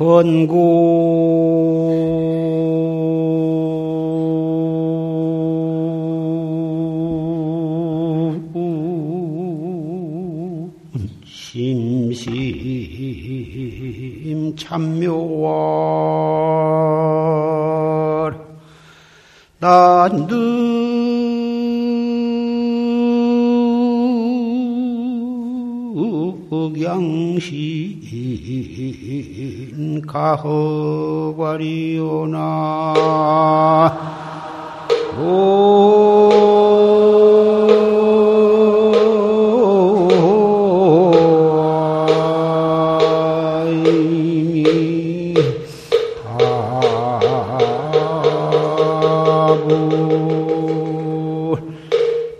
권고. 심심 참묘와. 난들 양신 가허과리오나.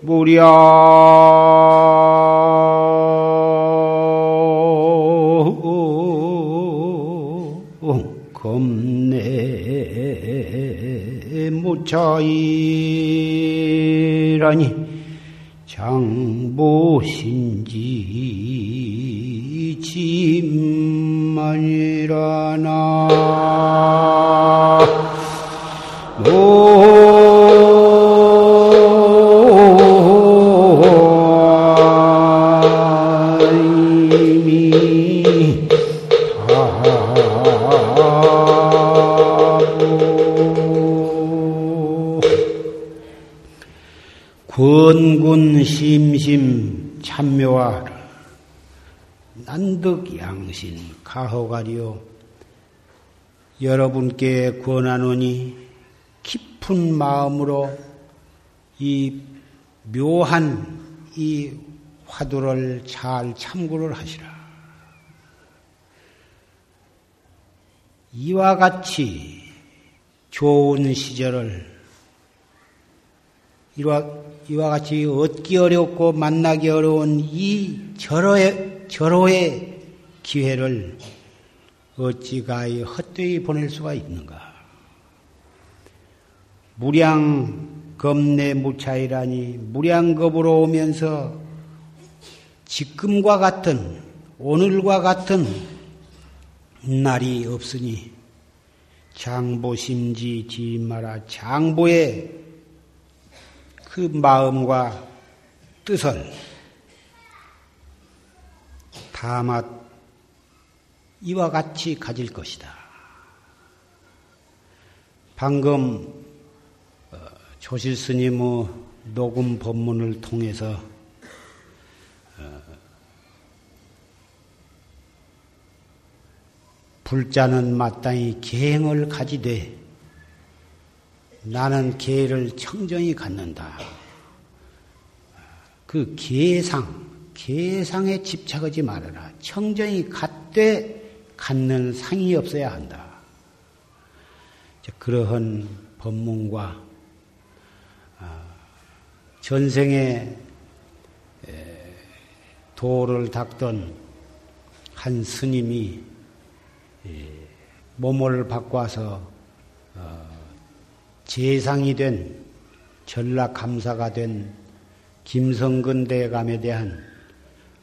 무량 무차이라니. 장보신지 권군 심심 참묘하라 난득 양신 가허가리요 여러분께 권하노니 깊은 마음으로 이 묘한 이 화두를 잘 참고를 하시라. 이와 같이 좋은 시절을 이와, 이와 같이 얻기 어렵고 만나기 어려운 이 절호의, 절호의 기회를 어찌 가히 헛되이 보낼 수가 있는가? 무량 겁내 무차이라니 무량겁으로 오면서 지금과 같은 오늘과 같은 날이 없으니 장보심지 지마라 장보의 그 마음과 뜻을 다마 이와 같이 가질 것이다. 방금 어, 조실 스님의 녹음 법문을 통해서 어, 불자는 마땅히 계행을 가지되 나는 계를 청정히 갖는다. 그 계상, 계상에 집착하지 말아라. 청정히 갖되 갖는 상이 없어야 한다. 그러한 법문과 아, 전생에 도를 닦던 한 스님이 몸을 바꿔서 어, 재상이 된 전락 감사가 된 김성근 대감에 대한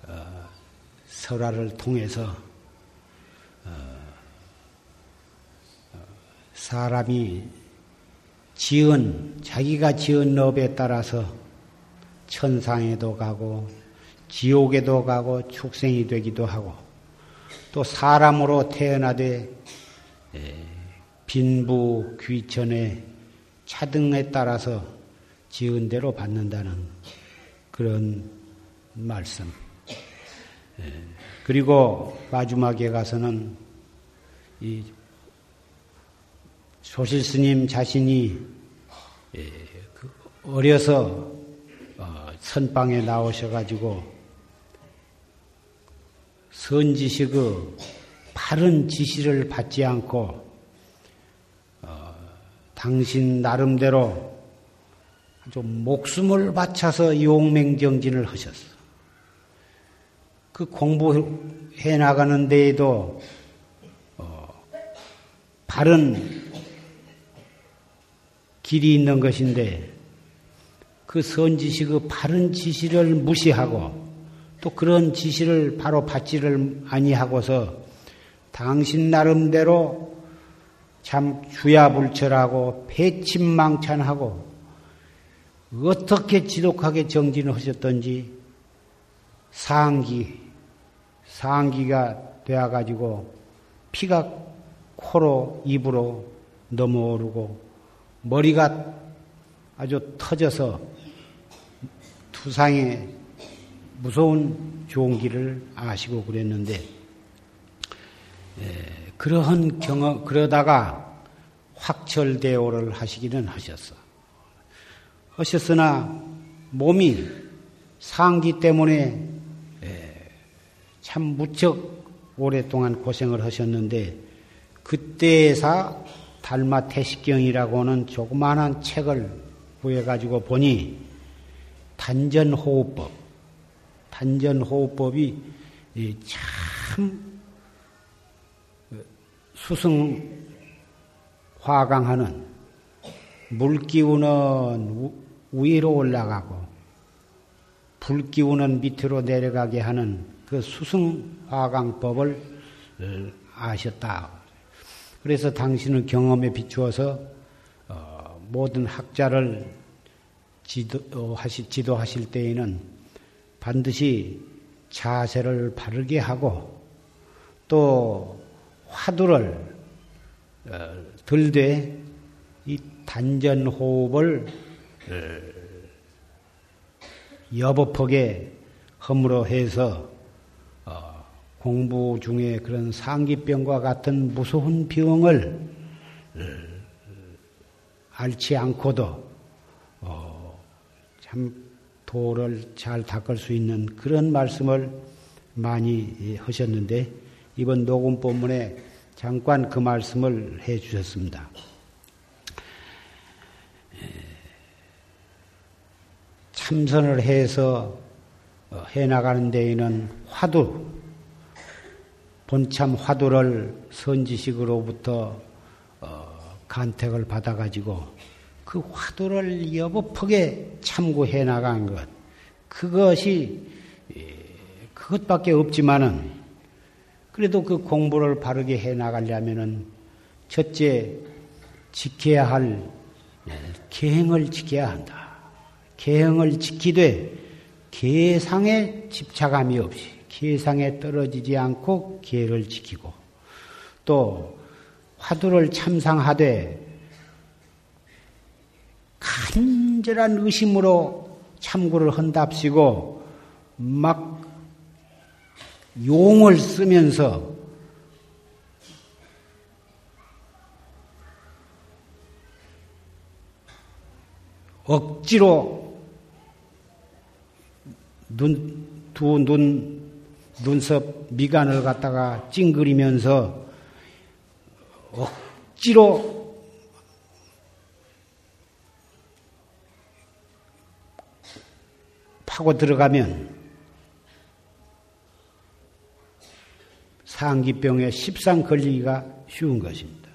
어, 설화를 통해서 어, 사람이 지은 자기가 지은 업에 따라서 천상에도 가고 지옥에도 가고 축생이 되기도 하고 또 사람으로 태어나되 빈부 귀천에 차등에 따라서 지은 대로 받는다는 그런 말씀. 그리고 마지막에 가서는 이 소실 스님 자신이 그 어려서 어, 선방에 나오셔가지고 선지식의 바른 지시를 받지 않고 어, 당신 나름대로 좀 목숨을 바쳐서 용맹정진을 하셨어. 그 공부해 나가는 데에도 어, 바른 길이 있는 것인데 그 선지식의 바른 지시를 무시하고 또 그런 지시를 바로 받지를 아니하고서 당신 나름대로 참 주야불철하고 패침망찬하고 어떻게 지독하게 정진을 하셨던지 상기, 상기가 되어가지고 피가 코로 입으로 넘어오르고 머리가 아주 터져서 두상에 무서운 종기를 아시고 그랬는데 에, 그러한 경험 그러다가 확철대오를 하시기는 하셨어. 하셨으나 몸이 상기 때문에 참 무척 오랫동안 고생을 하셨는데 그때에서 달마 태식경이라고는 조그마한 책을 구해가지고 보니 단전호흡법, 단전호흡법이 참 수승 화강하는 물기운은 위로 올라가고 불기운은 밑으로 내려가게 하는 그 수승 화강법을 아셨다. 그래서 당신은 경험에 비추어서 어, 모든 학자를 지도하시, 지도하실 때에는 반드시 자세를 바르게 하고 또 화두를 어, 들되 이 단전 호흡을 여법하게 허물어 해서 어, 공부 중에 그런 상기병과 같은 무서운 병을 앓지 않고도 어, 참 도를 잘 닦을 수 있는 그런 말씀을 많이 하셨는데 이번 녹음 본문에 잠깐 그 말씀을 해 주셨습니다. 참선을 해서 어, 해나가는 데에는 화두, 본참 화두를 선지식으로부터 어, 간택을 받아가지고 그 화두를 여법하게 참고해 나간 것, 그것이 그것밖에 없지만은 그래도 그 공부를 바르게 해 나가려면은 첫째 지켜야 할 계행을 지켜야 한다. 계행을 지키되 계상에 집착함이 없이 계상에 떨어지지 않고 계를 지키고 또 화두를 참상하되 간절한 의심으로 참고를 한답시고 막 용을 쓰면서 억지로 눈, 두 눈, 눈썹 미간을 갖다가 찡그리면서 억지로 파고 들어가면 상기병에 십상 걸리기가 쉬운 것입니다.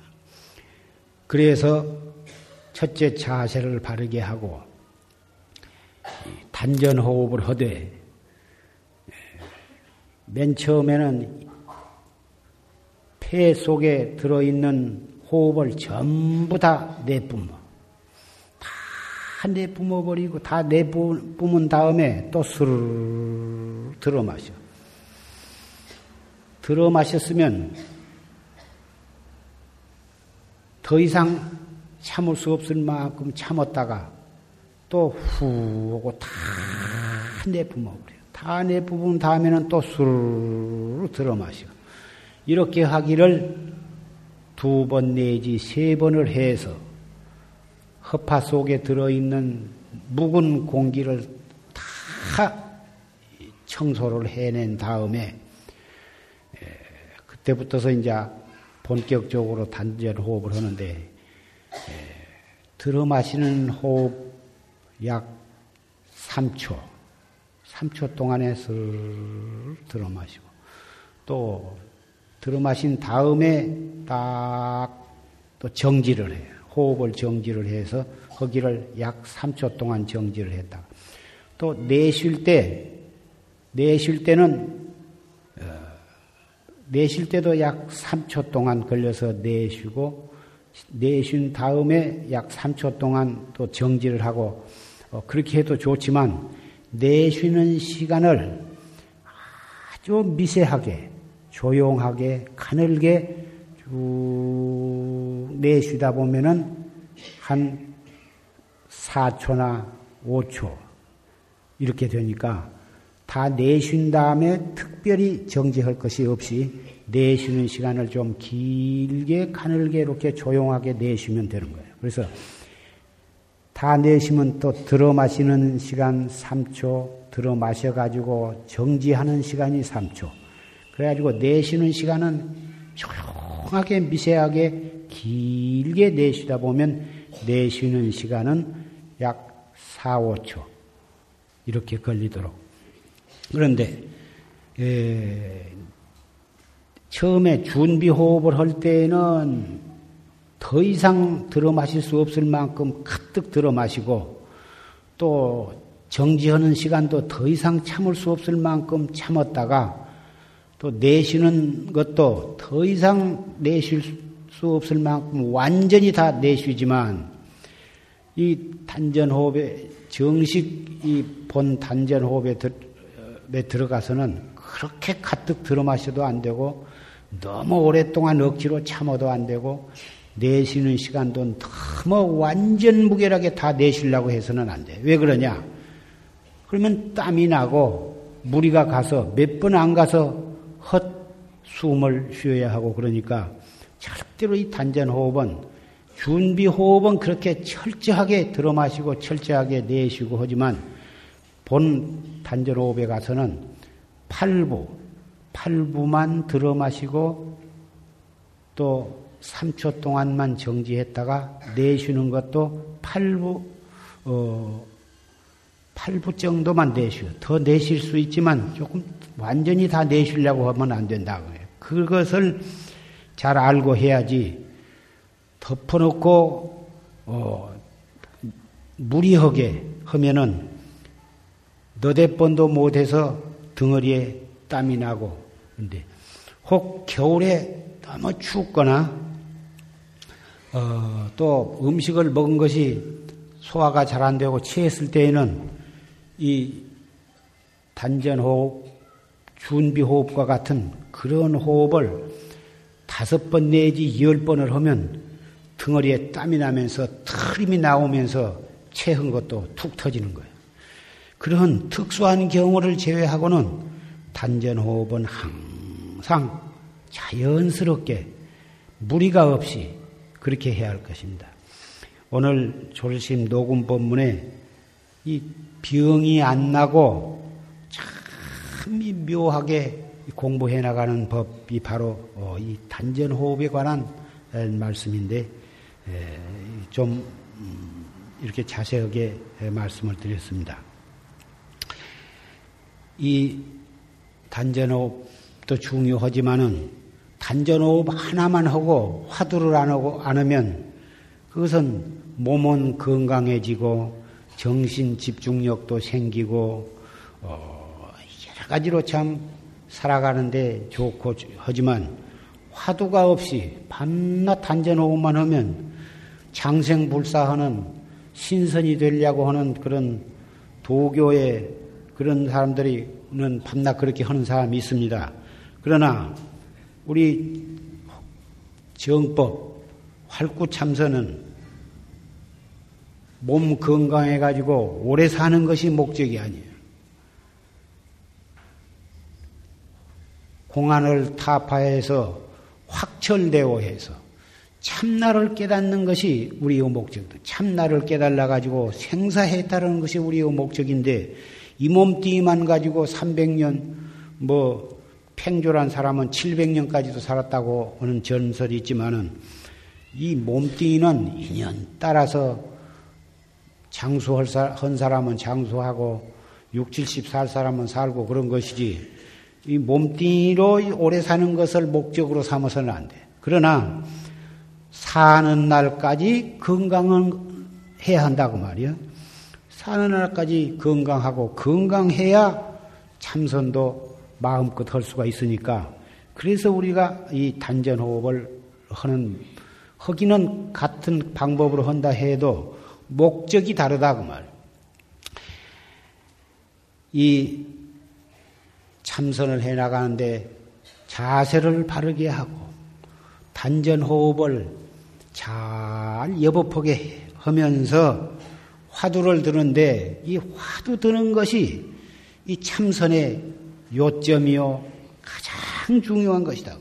그래서 첫째 자세를 바르게 하고 단전 호흡을 하되 맨 처음에는 폐 속에 들어있는 호흡을 전부 다 내뿜어. 다 내뿜어 버리고 다 내뿜은 다음에 또 스르르 들어 마셔. 들어 마셨으면 더 이상 참을 수 없을 만큼 참았다가 또 후 하고 다 내뿜어버려요. 다 내뿜은 다음에는 또 수르르 들어 마셔. 이렇게 하기를 두 번 내지 세 번을 해서 허파 속에 들어있는 묵은 공기를 다 청소를 해낸 다음에 그때부터서 이제 본격적으로 단절 호흡을 하는데 들어 마시는 호흡 약 3초, 3초 동안에 슬 들어 마시고, 또 들어 마신 다음에 딱 또 정지를 해요. 호흡을 정지를 해서 거기를 약 3초 동안 정지를 했다가 또 내쉴 때, 내쉴 때는 어, 내쉴 때도 약 3초 동안 걸려서 내쉬고 내쉰 다음에 약 3초 동안 또 정지를 하고 어, 그렇게 해도 좋지만 내쉬는 시간을 아주 미세하게 조용하게 가늘게 쭉 내쉬다 보면은 한 4초나 5초 이렇게 되니까 다 내쉰 다음에 특별히 정지할 것이 없이 내쉬는 시간을 좀 길게 가늘게 이렇게 조용하게 내쉬면 되는 거예요. 그래서 다 내쉬면 또 들어 마시는 시간 3초, 들어 마셔가지고 정지하는 시간이 3초. 그래가지고 내쉬는 시간은 조용하게 미세하게 길게 내쉬다 보면 내쉬는 시간은 약 4, 5초. 이렇게 걸리도록 그런데 에, 처음에 준비 호흡을 할 때는 더 이상 들어 마실 수 없을 만큼 가득 들어 마시고 또 정지하는 시간도 더 이상 참을 수 없을 만큼 참았다가 또 내쉬는 것도 더 이상 내쉴 수 없을 만큼 완전히 다 내쉬지만 이 단전 호흡에 정식 이 본 단전 호흡에 에 들어가서는 그렇게 가득 들어 마셔도 안 되고 너무 오랫동안 억지로 참아도 안 되고 내쉬는 시간도 너무 완전 무결하게 다 내쉬려고 해서는 안 돼. 왜 그러냐? 그러면 땀이 나고 무리가 가서 몇 번 안 가서 헛 숨을 쉬어야 하고 그러니까 절대로 이 단전 호흡은 준비 호흡은 그렇게 철저하게 들어 마시고 철저하게 내쉬고 하지만 본 단전호흡에 가서는 팔부, 팔부만 들어 마시고 또 3초 동안만 정지했다가 내쉬는 것도 팔부, 어, 팔부 정도만 내쉬어. 더 내쉴 수 있지만 조금 완전히 다 내쉬려고 하면 안 된다. 그것을 잘 알고 해야지 덮어놓고, 어, 무리하게 하면은 너댓 번도 못해서 등어리에 땀이 나고 근데 혹 겨울에 너무 춥거나 어, 또 음식을 먹은 것이 소화가 잘 안 되고 취했을 때에는 이 단전호흡, 준비호흡과 같은 그런 호흡을 다섯 번 내지 열 번을 하면 등어리에 땀이 나면서 트림이 나오면서 체한 것도 툭 터지는 거예요. 그런 특수한 경우를 제외하고는 단전호흡은 항상 자연스럽게 무리가 없이 그렇게 해야 할 것입니다. 오늘 졸심 녹음 법문에 이 병이 안 나고 참 묘하게 공부해 나가는 법이 바로 어, 이 단전 호흡에 관한 말씀인데 좀 음, 이렇게 자세하게 말씀을 드렸습니다. 이 단전호흡도 중요하지만은 단전호흡 하나만 하고 화두를 안 하고 안 하면 그것은 몸은 건강해지고 정신 집중력도 생기고 어 여러 가지로 참 살아가는데 좋고 하지만 화두가 없이 밤낮 단전호흡만 하면 장생불사하는 신선이 되려고 하는 그런 도교의 그런 사람들이는 밤낮 그렇게 하는 사람이 있습니다. 그러나 우리 정법 활구 참선은 몸 건강해 가지고 오래 사는 것이 목적이 아니에요. 공안을 타파해서 확철되어 해서 참나를 깨닫는 것이 우리의 목적도 참나를 깨달아 가지고 생사해탈하는 것이 우리의 목적인데 이 몸뚱이만 가지고 300년 뭐 팽졸한 사람은 700년까지도 살았다고 하는 전설이 있지만은 이 몸뚱이는 인연 따라서 장수할 한 사람은 장수하고 6, 70살 사람은 살고 그런 것이지 이 몸뚱이로 오래 사는 것을 목적으로 삼아서는 안 돼. 그러나 사는 날까지 건강은 해야 한다고 말이야. 사는 날까지 건강하고 건강해야 참선도 마음껏 할 수가 있으니까 그래서 우리가 이 단전호흡을 하는 허기는 같은 방법으로 한다 해도 목적이 다르다 그 말. 이 참선을 해 나가는데 자세를 바르게 하고 단전호흡을 잘 여법하게 하면서 화두를 드는데 이 화두 드는 것이 이 참선의 요점이요 가장 중요한 것이다.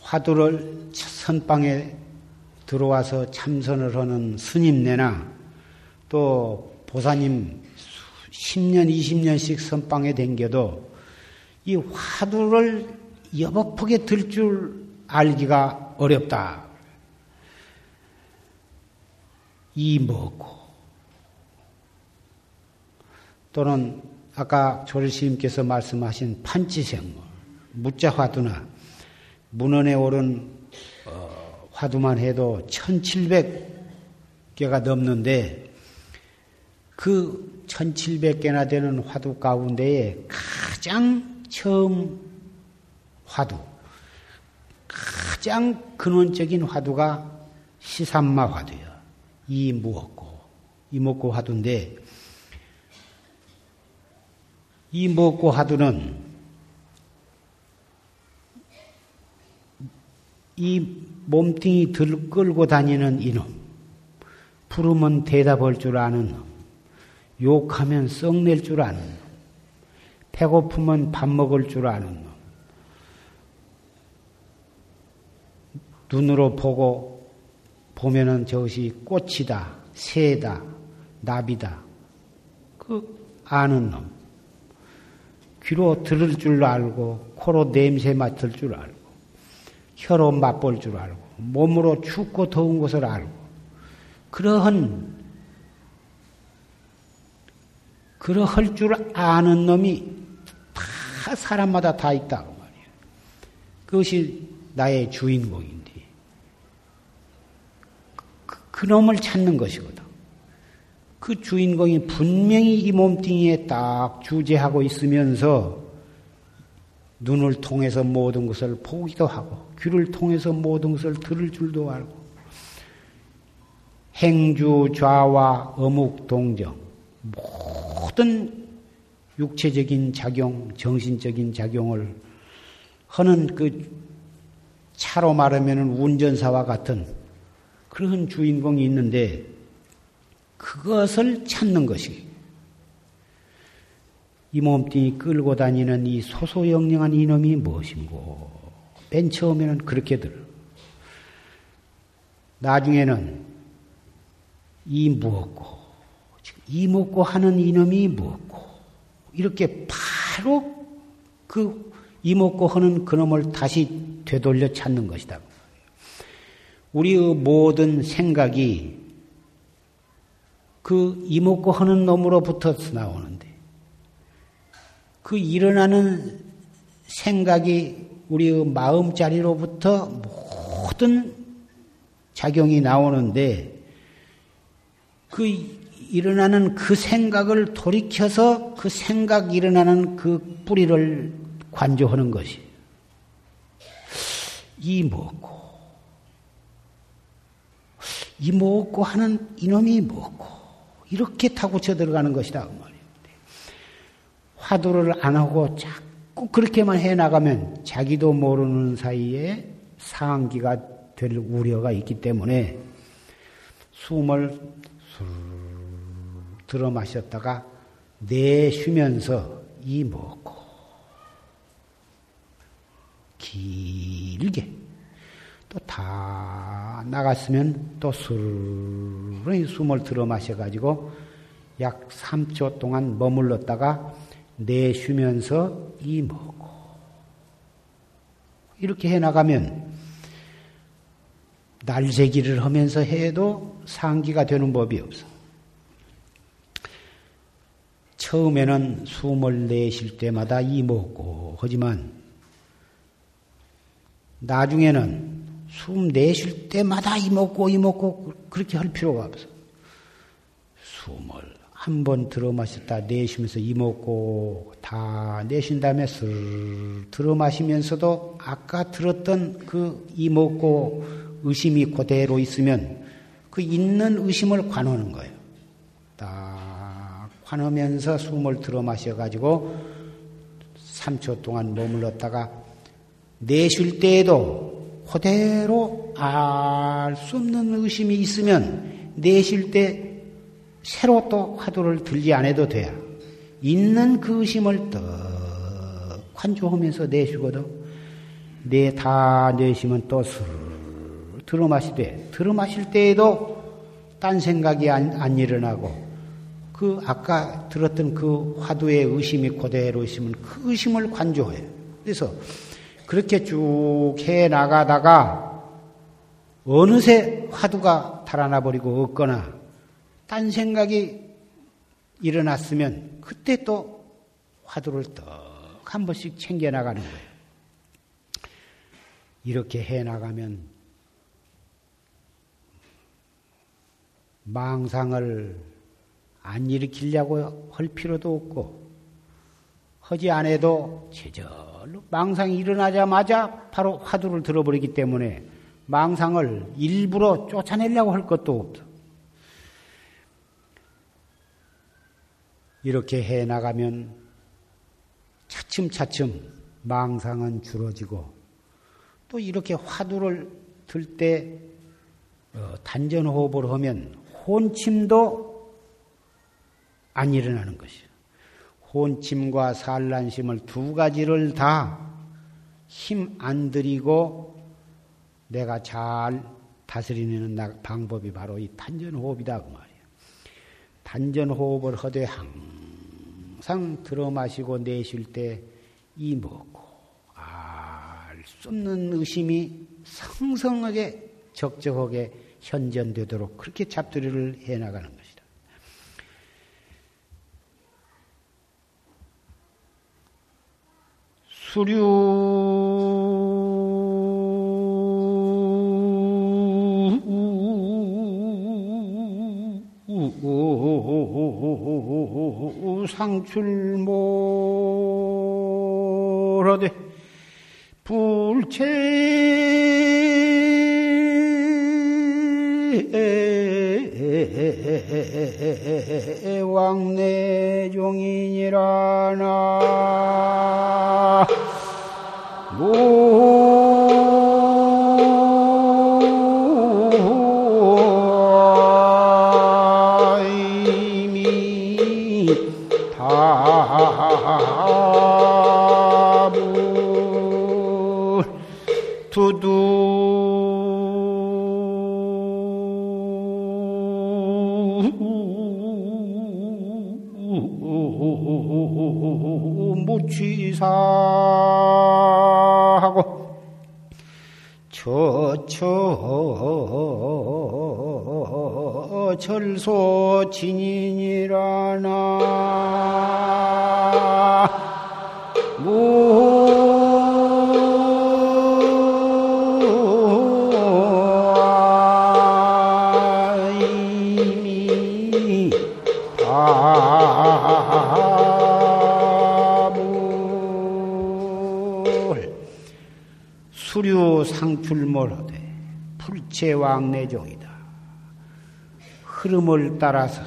화두를 선방에 들어와서 참선을 하는 스님네나 또 보사님 10년, 20년씩 선방에 댕겨도 이 화두를 여법하게 들 줄 알기가 어렵다. 이 먹고 또는 아까 조실스님께서 말씀하신 판치생물, 무자 화두나 문헌에 오른 어, 화두만 해도 1700개가 넘는데 그 1700개나 되는 화두 가운데에 가장 처음 화두, 가장 근원적인 화두가 시삼마 화두야. 이 무엇고, 이 먹고 화두인데, 이 먹고 화두는 이 몸뚱이 들 끌고 다니는 이놈, 부르면 대답할 줄 아는 놈, 욕하면 썩낼 줄 아는 놈, 배고프면 밥 먹을 줄 아는 놈, 눈으로 보고 보면은 저것이 꽃이다, 새다, 나비다, 그 아는 놈, 귀로 들을 줄 알고 코로 냄새 맡을 줄 알고 혀로 맛볼 줄 알고 몸으로 춥고 더운 것을 알고 그러한 그러할 줄 아는 놈이 다 사람마다 다 있다고 말이에요. 그것이 나의 주인공인데 그, 그 놈을 찾는 것이거든. 그 주인공이 분명히 이 몸뚱이에 딱 주재하고 있으면서 눈을 통해서 모든 것을 보기도 하고 귀를 통해서 모든 것을 들을 줄도 알고 행주 좌와 어묵 동정 모든 육체적인 작용, 정신적인 작용을 하는 그 차로 말하면 운전사와 같은 그런 주인공이 있는데 그것을 찾는 것이 이 몸뚱이 끌고 다니는 이 소소영령한 이놈이 무엇인고? 맨 처음에는 그렇게 들. 나중에는 이 무엇고, 이 먹고 하는 이놈이 무엇고, 이렇게 바로 그 이먹고 하는 그놈을 다시 되돌려 찾는 것이다. 우리의 모든 생각이 그 이먹고 하는 놈으로부터 나오는데, 그 일어나는 생각이 우리의 마음자리로부터 모든 작용이 나오는데 그 일어나는 그 생각을 돌이켜서 그 생각 일어나는 그 뿌리를 관조하는 것이 이 뭐고 이 뭐고 하는 이놈이 뭐고 이렇게 타고 쳐 들어가는 것이다 그 말이에요. 화두를 안 하고 자꾸 그렇게만 해 나가면 자기도 모르는 사이에 상기가 될 우려가 있기 때문에 숨을 술 들어 마셨다가 내쉬면서 이 먹고 길게 또 다 나갔으면 또 술을 숨을 들어 마셔가지고 약 3초 동안 머물렀다가 내쉬면서 이 먹고 이렇게 해 나가면 날새기를 하면서 해도 상기가 되는 법이 없어. 처음에는 숨을 내쉴 때마다 이 먹고 하지만 나중에는 숨 내쉴 때마다 이 먹고 이 먹고 그렇게 할 필요가 없어. 숨을 한 번 들어 마셨다 내쉬면서 이먹고 다 내쉰 다음에 슬 들어 마시면서도 아까 들었던 그 이먹고 의심이 그대로 있으면 그 있는 의심을 관하는 거예요. 딱 관하면서 숨을 들어 마셔가지고 3초 동안 머물렀다가 내쉴 때에도 그대로 알 수 없는 의심이 있으면 내쉴 때 새로 또 화두를 들지 않아도 돼요. 있는 그 의심을 떡 관조하면서 내쉬거든. 내 다 내쉬면 또술 들어 마시되 들어 마실 때에도 딴 생각이 안, 안 일어나고 그 아까 들었던 그 화두의 의심이 그대로 있으면 그 의심을 관조해요. 그래서 그렇게 쭉 해 나가다가 어느새 화두가 달아나 버리고 없거나 딴 생각이 일어났으면 그때 또 화두를 떡 한 번씩 챙겨 나가는 거예요. 이렇게 해 나가면 망상을 안 일으키려고 할 필요도 없고 하지 않아도 제절로 망상이 일어나자마자 바로 화두를 들어버리기 때문에 망상을 일부러 쫓아내려고 할 것도 없어. 이렇게 해 나가면 차츰차츰 망상은 줄어지고 또 이렇게 화두를 들때 어, 단전호흡을 하면 혼침도 안 일어나는 것이요. 혼침과 산란심을 두 가지를 다 힘 안 들이고 내가 잘 다스리는 방법이 바로 이 단전호흡이다 그 말이에요. 단전호흡을 하되 항상 들어 마시고 내쉴 때 이 먹고 알 수 없는 의심이 성성하게 적적하게 현전되도록 그렇게 잡두리를 해 나가는 것이다. 수류. 상출모라되 불체 왕내종이니라나 무취 절소 진인이라나 상출몰 하되 불체왕내종이다. 흐름을 따라서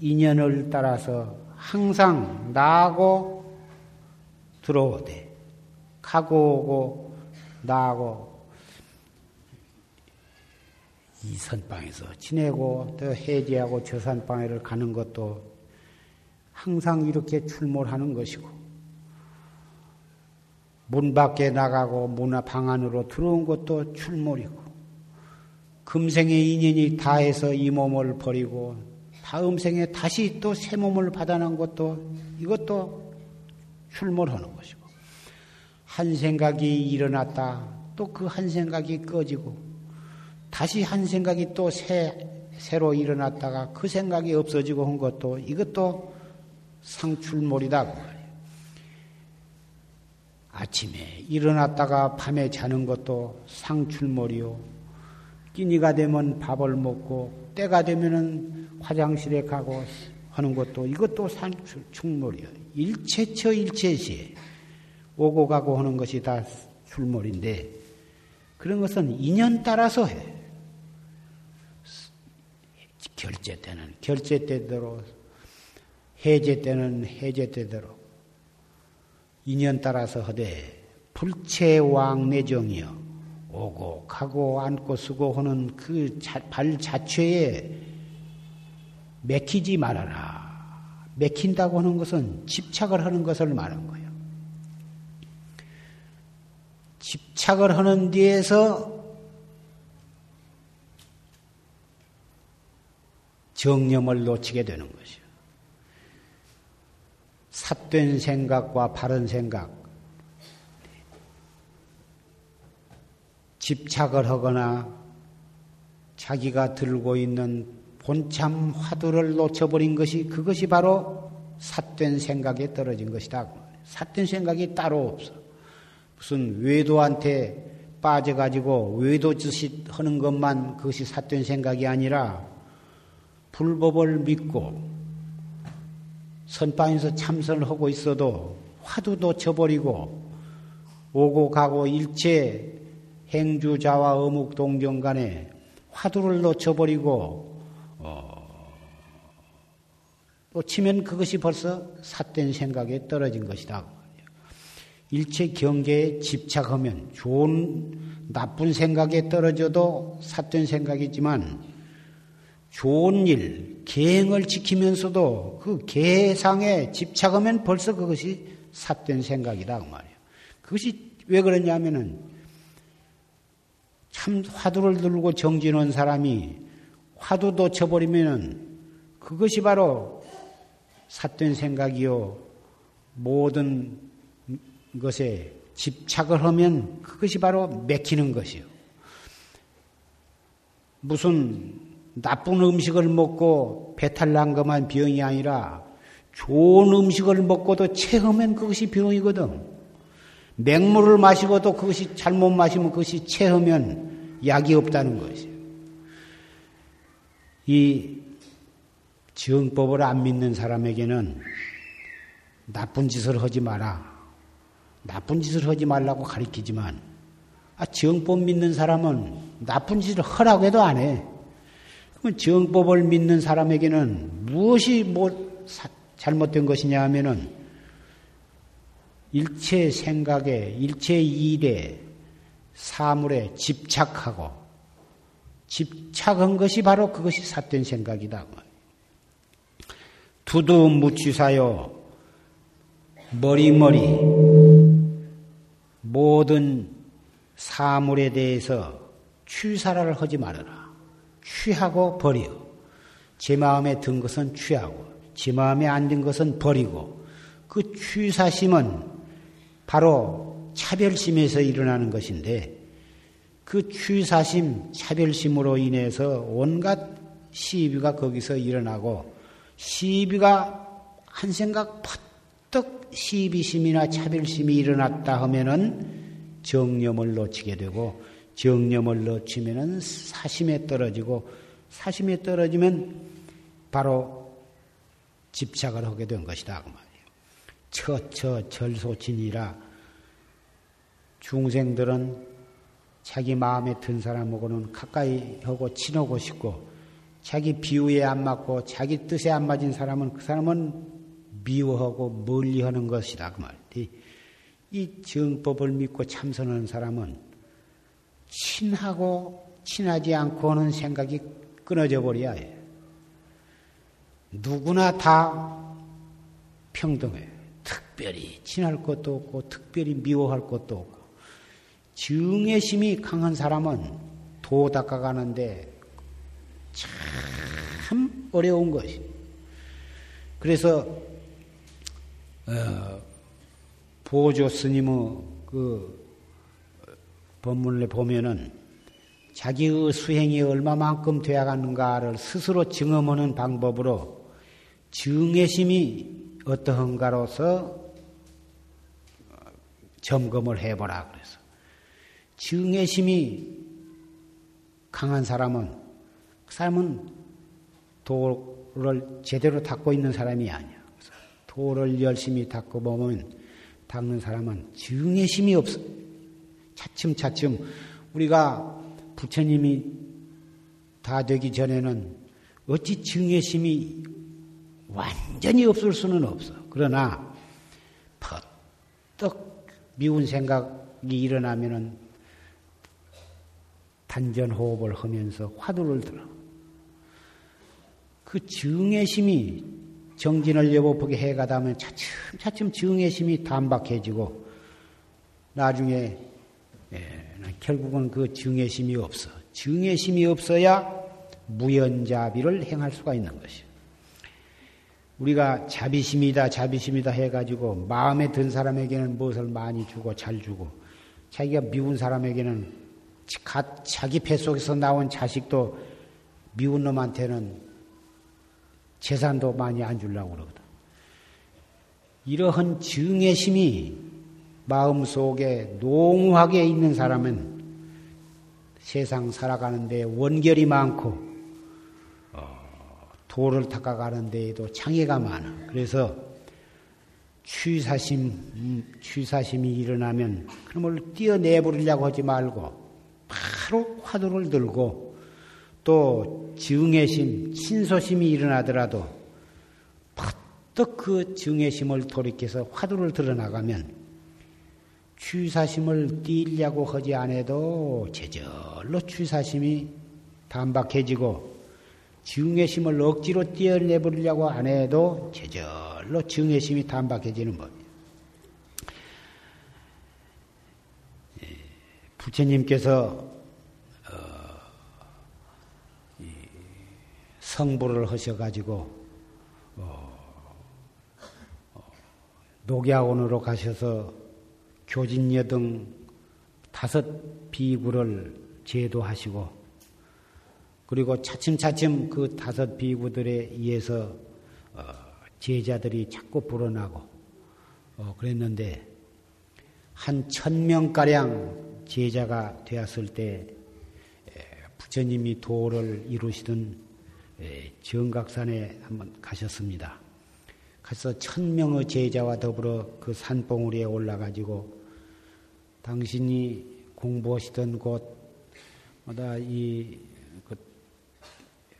인연을 따라서 항상 나고 들어오되 가고 오고 나고 이 선방에서 지내고 또 해지하고 저 선방에를 가는 것도 항상 이렇게 출몰하는 것이고 문 밖에 나가고 문방 안으로 들어온 것도 출몰이고 금생의 인연이 다해서 이 몸을 버리고 다음 생에 다시 또 새 몸을 받아난 것도 이것도 출몰하는 것이고 한 생각이 일어났다 또 그 한 생각이 꺼지고 다시 한 생각이 또 새, 새로 일어났다가 그 생각이 없어지고 한 것도 이것도 상출몰이다 그 말이에요. 아침에 일어났다가 밤에 자는 것도 상출몰이요. 끼니가 되면 밥을 먹고 때가 되면은 화장실에 가고 하는 것도 이것도 충몰이야. 일체처 일체시 오고 가고 하는 것이 다 출몰인데 그런 것은 인연 따라서 해. 결제 때는 결제 때대로 해제 때는 해제 때대로 인연 따라서 하되 불체왕내정이여 오고 가고 앉고 쓰고 하는 그 발 자체에 맥히지 말아라. 맥힌다고 하는 것은 집착을 하는 것을 말한 거예요. 집착을 하는 뒤에서 정념을 놓치게 되는 것이요. 삿된 생각과 바른 생각, 집착을 하거나 자기가 들고 있는 본참 화두를 놓쳐버린 것이 그것이 바로 삿된 생각에 떨어진 것이다. 삿된 생각이 따로 없어. 무슨 외도한테 빠져가지고 외도 짓이 하는 것만 그것이 삿된 생각이 아니라 불법을 믿고 선방에서 참선을 하고 있어도 화두도 쳐버리고 오고 가고 일체 행주자와 어묵 동정 간에 화두를 놓쳐버리고 어, 놓치면 그것이 벌써 삿된 생각에 떨어진 것이다. 일체 경계에 집착하면 좋은 나쁜 생각에 떨어져도 삿된 생각이지만 좋은 일, 계행을 지키면서도 그 계상에 집착하면 벌써 그것이 삿된 생각이다 그 말이에요. 그것이 왜 그러냐면은 참 화두를 들고 정진한 사람이 화두도 쳐버리면은 그것이 바로 삿된 생각이요. 모든 것에 집착을 하면 그것이 바로 맥히는 것이요. 무슨 나쁜 음식을 먹고 배탈 난 것만 병이 아니라 좋은 음식을 먹고도 체하면 그것이 병이거든. 맹물을 마시고도 그것이 잘못 마시면 그것이 체하면 약이 없다는 것이에요. 이 정법을 안 믿는 사람에게는 나쁜 짓을 하지 마라. 나쁜 짓을 하지 말라고 가리키지만, 아, 정법 믿는 사람은 나쁜 짓을 하라고 해도 안 해. 그러면 정법을 믿는 사람에게는 무엇이 뭐 잘못된 것이냐 하면은 일체 생각에, 일체 일에, 사물에 집착하고, 집착한 것이 바로 그것이 삿된 생각이다. 두두 무취사요, 머리머리, 모든 사물에 대해서 취사를 하지 말아라. 취하고 버려. 제 마음에 든 것은 취하고, 제 마음에 안 든 것은 버리고, 그 취사심은 바로 차별심에서 일어나는 것인데 그 취사심, 차별심으로 인해서 온갖 시비가 거기서 일어나고 시비가 한 생각 퍼뜩 시비심이나 차별심이 일어났다 하면은 정념을 놓치게 되고 정념을 놓치면은 사심에 떨어지고 사심에 떨어지면 바로 집착을 하게 된 것이다. 그 처처 절소친이라 중생들은 자기 마음에 든 사람하고는 가까이 하고 친하고 싶고 자기 비유에 안 맞고 자기 뜻에 안 맞은 사람은 그 사람은 미워하고 멀리하는 것이다 그 말이. 이 정법을 믿고 참선하는 사람은 친하고 친하지 않고 하는 생각이 끊어져 버려야 해. 누구나 다 평등해. 특별히 친할 것도 없고 특별히 미워할 것도 없고 증의심이 강한 사람은 도 닦아가는데 참 어려운 것이. 그래서 어, 보조 스님의 그 법문을 보면은 자기의 수행이 얼마만큼 되어가는가를 스스로 증험하는 방법으로 증의심이 어떠한가로서 점검을 해보라 그래서 증의심이 강한 사람은 그 사람은 도를 제대로 닦고 있는 사람이 아니야. 도를 열심히 닦고 보면 닦는 사람은 증의심이 없어. 차츰차츰 우리가 부처님이 다 되기 전에는 어찌 증의심이 완전히 없을 수는 없어. 그러나 퍼뜩 미운 생각이 일어나면은 단전 호흡을 하면서 화두를 들어. 그 증의심이 정진을 여보쁘게 해가다 보면 차츰 차츰 증의심이 단박해지고 나중에 예, 결국은 그 증의심이 없어. 증의심이 없어야 무연자비를 행할 수가 있는 것이요. 우리가 자비심이다, 자비심이다 해가지고 마음에 든 사람에게는 무엇을 많이 주고 잘 주고 자기가 미운 사람에게는 자기 뱃속에서 나온 자식도 미운 놈한테는 재산도 많이 안 주려고 그러거든. 이러한 증의심이 마음속에 농후하게 있는 사람은 세상 살아가는데 원결이 많고 도를 닦아가는 데에도 장애가 많아. 그래서 취사심, 음, 취사심이 일어나면 그놈을 뛰어내버리려고 하지 말고 바로 화두를 들고 또 증애심, 친소심이 일어나더라도 퍼뜩 그 증애심을 돌이켜서 화두를 들어나가면 취사심을 띄려고 하지 않아도 제절로 취사심이 단박해지고 증외심을 억지로 떼어내버리려고 안 해도 제절로 증외심이 단박해지는 법이에요. 예, 부처님께서 어, 성불을 하셔가지고 어, 어, 녹야원으로 가셔서 교진여 등 다섯 비구를 제도하시고 그리고 차츰차츰 그 다섯 비구들에 의해서 어, 제자들이 자꾸 불어나고 어, 그랬는데 한 천 명가량 제자가 되었을 때 부처님이 도를 이루시던 정각산에 한번 가셨습니다. 가서 천명의 제자와 더불어 그 산봉우리에 올라가지고 당신이 공부하시던 곳마다 이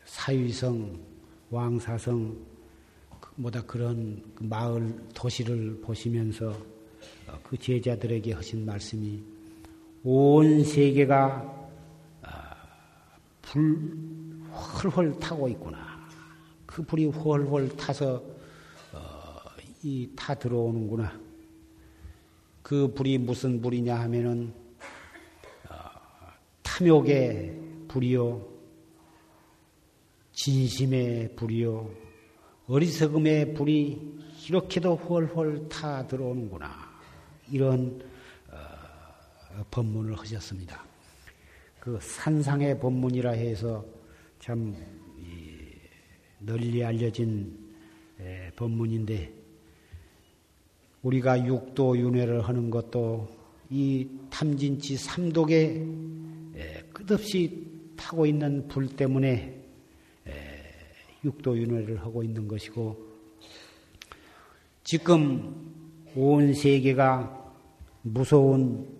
사위성, 왕사성, 뭐다 그런 그 마을 도시를 보시면서 어, 그 제자들에게 하신 말씀이 온 세계가 아, 불 훨훨 타고 있구나. 그 불이 훨훨 타서 어, 이타 들어오는구나. 그 불이 무슨 불이냐 하면은 어, 탐욕의 불이요, 진심의 불이요, 어리석음의 불이 이렇게도 헐헐 타 들어오는구나. 이런 어, 법문을 하셨습니다. 그 산상의 법문이라 해서 참 널리 알려진 에, 법문인데 우리가 육도 윤회를 하는 것도 이 탐진치 삼독에 끝없이 타고 있는 불 때문에 육도 윤회를 하고 있는 것이고 지금 온 세계가 무서운 어,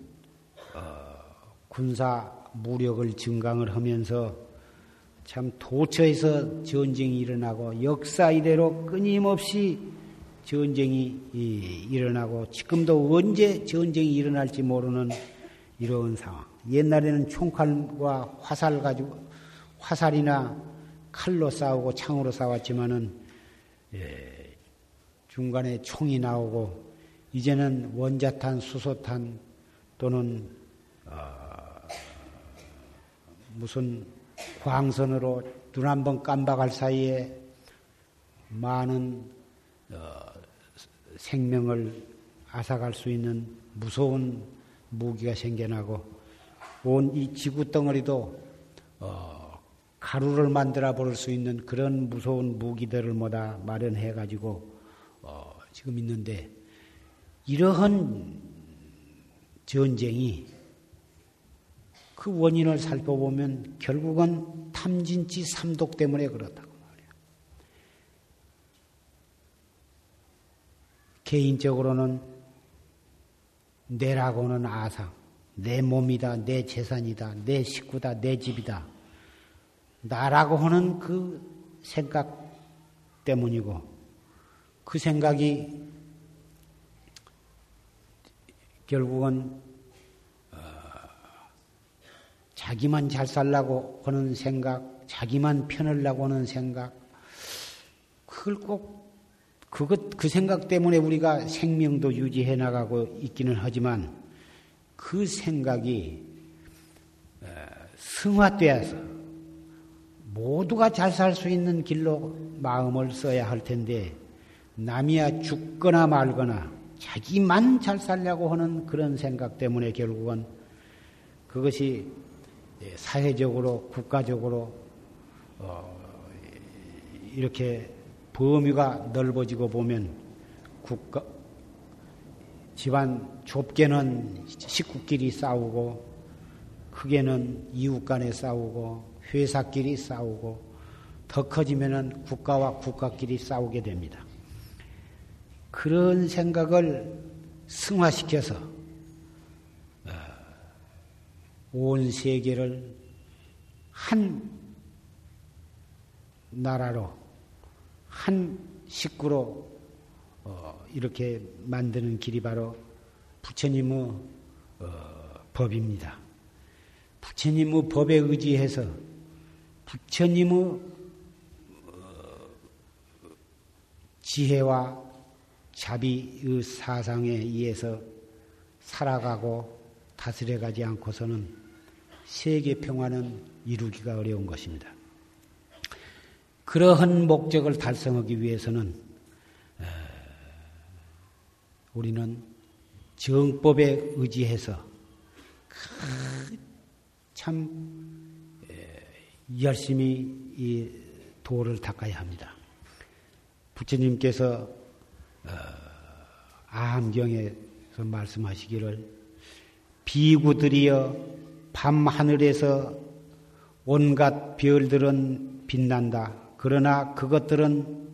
군사 무력을 증강을 하면서 참 도처에서 전쟁이 일어나고 역사 이대로 끊임없이 전쟁이 일어나고 지금도 언제 전쟁이 일어날지 모르는 이런 상황. 옛날에는 총칼과 화살 가지고 화살이나 칼로 싸우고 창으로 싸웠지만은 예, 중간에 총이 나오고 이제는 원자탄, 수소탄 또는 어, 무슨 광선으로 눈 한 번 깜박할 사이에 많은 어, 생명을 앗아갈 수 있는 무서운 무기가 생겨나고 온 이 지구 덩어리도 어, 가루를 만들어 버릴 수 있는 그런 무서운 무기들을 모다 마련해 가지고 어, 지금 있는데 이러한 전쟁이 그 원인을 살펴보면 결국은 탐진치 삼독 때문에 그렇다고 말이야. 개인적으로는 내라고는 아상, 내 몸이다, 내 재산이다, 내 식구다, 내 집이다. 나라고 하는 그 생각 때문이고 그 생각이 결국은 자기만 잘 살라고 하는 생각, 자기만 편을라고 하는 생각, 그걸 꼭 그것 그 생각 때문에 우리가 생명도 유지해 나가고 있기는 하지만 그 생각이 어, 승화되어서 모두가 잘 살 수 있는 길로 마음을 써야 할 텐데 남이야 죽거나 말거나 자기만 잘 살려고 하는 그런 생각 때문에 결국은 그것이 사회적으로 국가적으로 어 이렇게 범위가 넓어지고 보면 국가 집안 좁게는 식구끼리 싸우고 크게는 이웃 간에 싸우고 회사끼리 싸우고 더 커지면은 국가와 국가끼리 싸우게 됩니다. 그런 생각을 승화시켜서 어, 온 세계를 한 나라로 한 식구로 어, 이렇게 만드는 길이 바로 부처님의 어, 법입니다. 부처님의 법에 의지해서 부처님의 지혜와 자비의 사상에 의해서 살아가고 다스려가지 않고서는 세계 평화는 이루기가 어려운 것입니다. 그러한 목적을 달성하기 위해서는 우리는 정법에 의지해서 참 열심히 이 도를 닦아야 합니다. 부처님께서 어, 암경에서 말씀하시기를 비구들이여 밤하늘에서 온갖 별들은 빛난다. 그러나 그것들은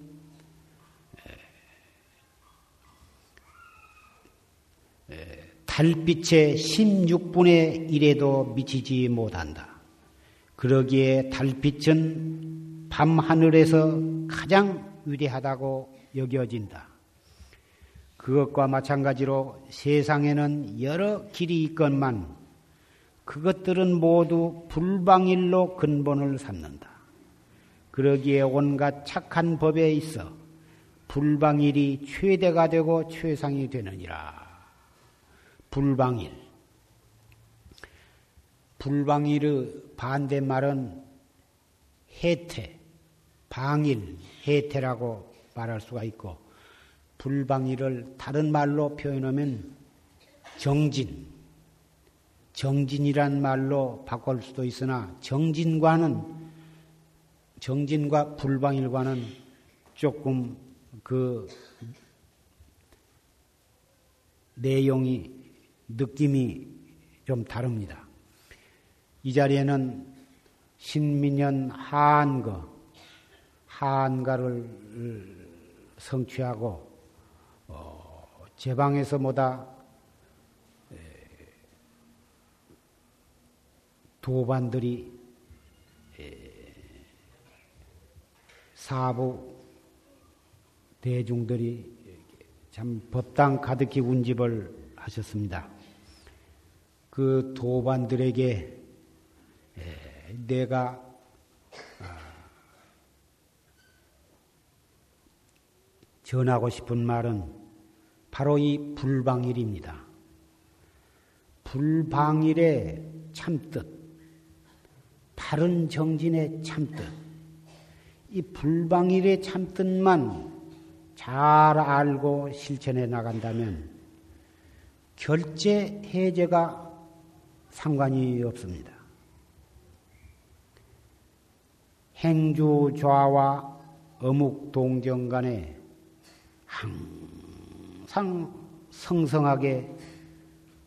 달빛의 16분의 1에도 미치지 못한다. 그러기에 달빛은 밤하늘에서 가장 위대하다고 여겨진다. 그것과 마찬가지로 세상에는 여러 길이 있건만 그것들은 모두 불방일로 근본을 삼는다. 그러기에 온갖 착한 법에 있어 불방일이 최대가 되고 최상이 되느니라. 불방일. 불방일의 반대말은 해태, 방일, 해태라고 말할 수가 있고, 불방일을 다른 말로 표현하면 정진, 정진이란 말로 바꿀 수도 있으나 정진과는 정진과 불방일과는 조금 그 내용이 느낌이 좀 다릅니다. 이 자리에는 신민년 한거 한가를 성취하고 어, 제 방에서 보다 도반들이 사부 대중들이 참 법당 가득히 운집을 하셨습니다. 그 도반들에게 내가 아, 전하고 싶은 말은 바로 이 불방일입니다. 불방일의 참뜻, 바른 정진의 참뜻, 이 불방일의 참뜻만 잘 알고 실천해 나간다면 결제 해제가 상관이 없습니다. 행주 좌와 어묵 동정 간에 항상 성성하게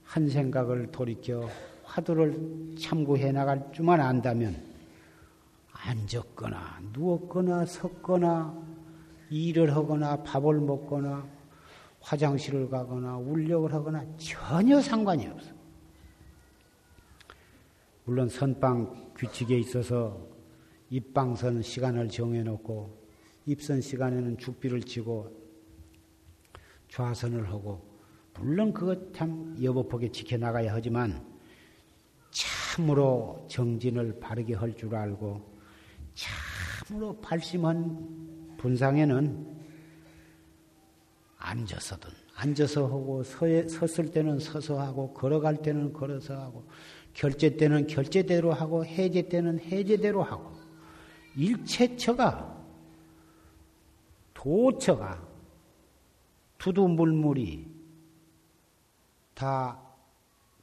한 생각을 돌이켜 화두를 참고해 나갈 줄만 안다면 앉았거나 누웠거나 섰거나 일을 하거나 밥을 먹거나 화장실을 가거나 울력을 하거나 전혀 상관이 없어. 물론 선방 규칙에 있어서 입방선 시간을 정해놓고 입선 시간에는 죽비를 치고 좌선을 하고 물론 그거 참 여법하게 지켜나가야 하지만 참으로 정진을 바르게 할 줄 알고 참으로 발심한 분상에는 앉아서든 앉아서 하고 서, 섰을 때는 서서 하고 걸어갈 때는 걸어서 하고 결제 때는 결제대로 하고 해제 때는 해제대로 하고 일체처가 도처가 두두물물이 다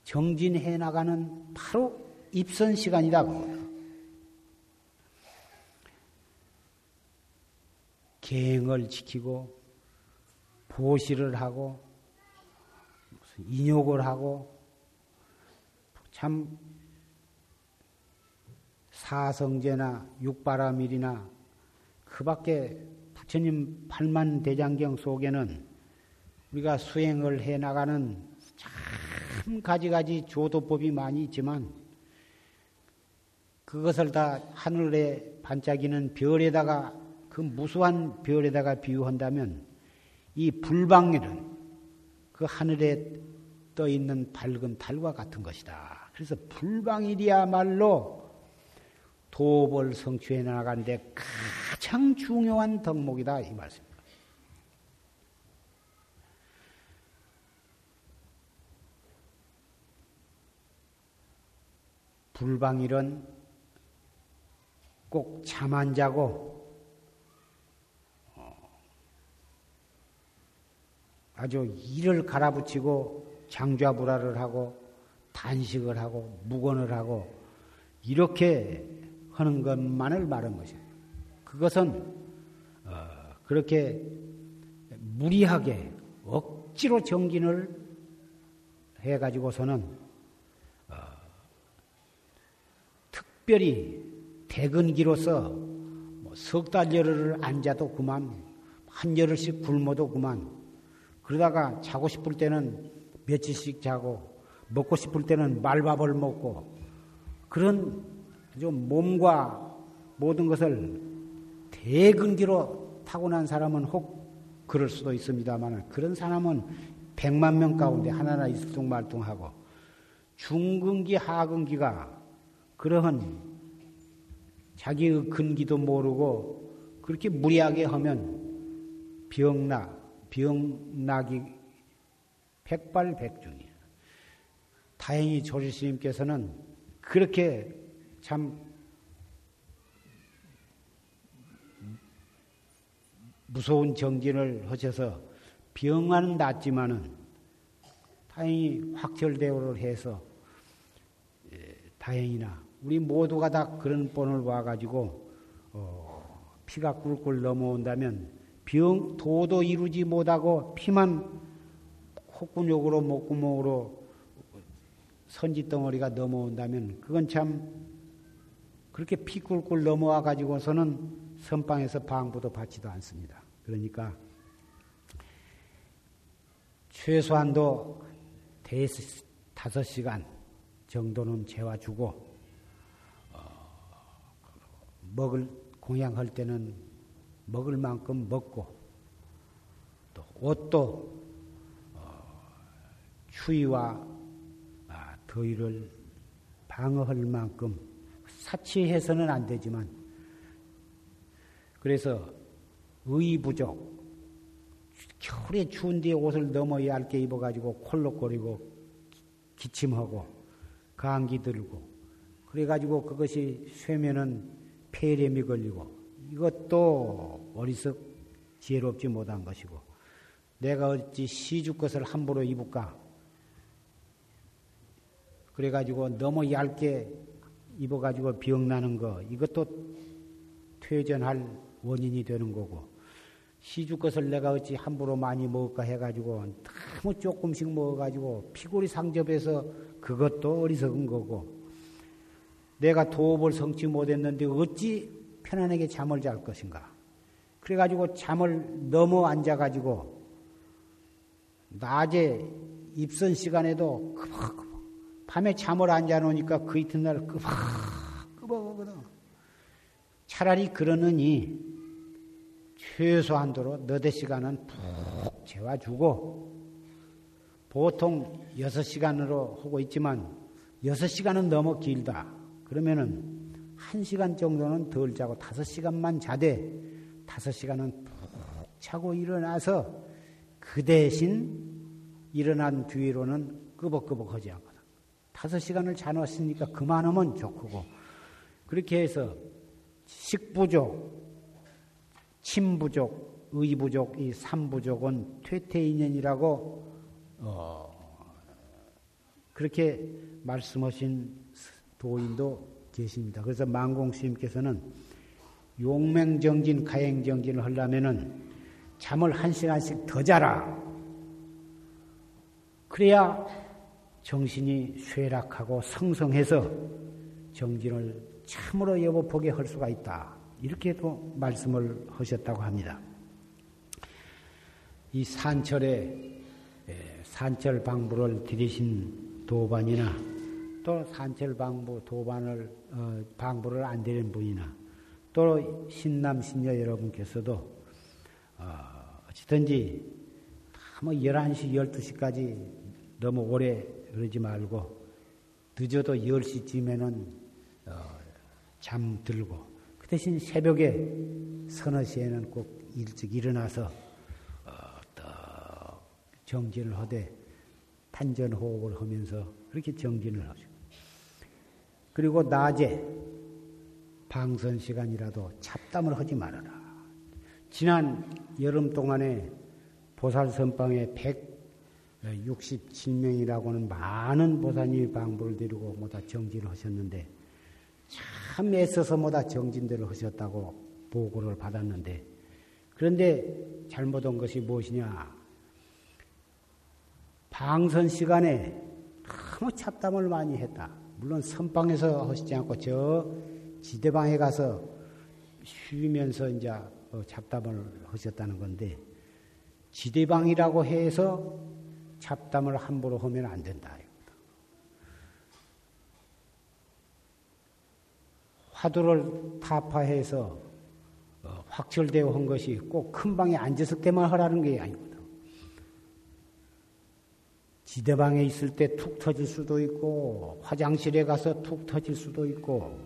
정진해 나가는 바로 입선 시간이라고. 계행을 지키고 보시를 하고 무슨 인욕을 하고 참 사성제나 육바라밀이나 그 밖에 부처님 팔만 대장경 속에는 우리가 수행을 해 나가는 참 가지가지 조도법이 많이 있지만 그것을 다 하늘에 반짝이는 별에다가 그 무수한 별에다가 비유한다면 이 불방일은 그 하늘에 떠 있는 밝은 달과 같은 것이다. 그래서 불방일이야말로 도업을 성취해 나가는데 가장 중요한 덕목이다 이 말씀입니다. 불방일은 꼭 잠 안 자고 어, 아주 일을 갈아붙이고 장좌불화를 하고 단식을 하고 묵언을 하고 이렇게 하는 것만을 말한 것이에요. 그것은 어, 그렇게 무리하게 억지로 정진을 해가지고서는 어, 특별히 대근기로서 뭐석 달열을 앉아도 그만 한 열흘씩 굶어도 그만. 그러다가 자고 싶을 때는 며칠씩 자고 먹고 싶을 때는 말밥을 먹고. 그런 좀 몸과 모든 것을 대근기로 타고난 사람은 혹 그럴 수도 있습니다만 그런 사람은 백만 명 가운데 하나나 일뚱말뚱하고 중근기 하근기가 그러한 자기의 근기도 모르고 그렇게 무리하게 하면 병락, 병락이 백발백중이야. 다행히 조지스님께서는 그렇게 참 무서운 정진을 하셔서 병은 낫지만은 다행히 확철대오를 해서 예, 다행이나 우리 모두가 다 그런 본을 와가지고 어, 피가 꿀꿀 넘어온다면 병 도도 이루지 못하고 피만 콧구녕으로 목구멍으로 선지덩어리가 넘어온다면 그건 참 그렇게 피 꿀꿀 넘어와 가지고서는 선방에서 방부도 받지도 않습니다. 그러니까 최소한도 다섯 시간 정도는 재워주고 어, 먹을 공양할 때는 먹을 만큼 먹고 또 옷도 어, 추위와 아, 더위를 방어할 만큼 사치해서는 안 되지만 그래서 의 부족 겨울에 추운 뒤에 옷을 너무 얇게 입어가지고 콜록거리고 기침하고 감기 들고 그래가지고 그것이 쇠면은 폐렴이 걸리고 이것도 어리석 지혜롭지 못한 것이고 내가 어찌 시주 것을 함부로 입을까? 그래가지고 너무 얇게 입어가지고 병나는 거, 이것도 퇴전할 원인이 되는 거고, 시주 것을 내가 어찌 함부로 많이 먹을까 해가지고, 너무 조금씩 먹어가지고, 피골이 상접해서 그것도 어리석은 거고, 내가 도업을 성취 못했는데 어찌 편안하게 잠을 잘 것인가. 그래가지고 잠을 넘어 앉아가지고, 낮에 입선 시간에도 끄벅끄벅 밤에 잠을 안 자놓으니까 그 이튿날 끄벅끄벅거든. 차라리 그러느니 최소한도로 너댓 시간은 푹 재워주고 보통 6시간으로 하고 있지만 6시간은 너무 길다. 그러면은 1시간 정도는 덜 자고 5시간만 자되 5시간은 푹 자고 일어나서 그 대신 일어난 뒤로는 끄벅끄벅 하지 않거든. 5시간을 자놓았으니까 그만하면 좋고 그렇게 해서 식부족, 침부족, 의부족, 이 삼부족은 퇴퇴인연이라고 어, 그렇게 말씀하신 도인도 계십니다. 그래서 망공스님께서는 용맹정진, 가행정진을 하려면은 잠을 한 시간씩 더 자라. 그래야 정신이 쇠락하고 성성해서 정진을 참으로 여보보게 할 수가 있다. 이렇게도 말씀을 하셨다고 합니다. 이 산철에 산철 방부를 들이신 도반이나 또 산철 방부 도반을 어, 방부를 안 드린 분이나 또 신남 신녀 여러분께서도 어, 어찌든지 뭐 11시 12시까지 너무 오래 그러지 말고 늦어도 10시쯤에는 어, 잠 들고 그 대신 새벽에 서너 시에는 꼭 일찍 일어나서 어, 정진을 하되 탄전호흡을 하면서 그렇게 정진을 하죠. 그리고 낮에 방선 시간이라도 잡담을 하지 말아라. 지난 여름 동안에 보살 선방에 167명이라고는 많은 보사님이 방부를 드리고 뭐다 정진을 하셨는데 참 애써서 뭐다 정진들을 하셨다고 보고를 받았는데 그런데 잘못한 것이 무엇이냐? 방선 시간에 너무 잡담을 많이 했다. 물론 선방에서 하시지 않고 저 지대방에 가서 쉬면서 이제 어, 잡담을 하셨다는 건데 지대방이라고 해서 잡담을 함부로 하면 안 된다. 화두를 타파해서 어, 확철되어 한 것이 꼭 큰 방에 앉았을 때만 하라는 게 아니거든. 지대방에 있을 때 툭 터질 수도 있고, 화장실에 가서 툭 터질 수도 있고,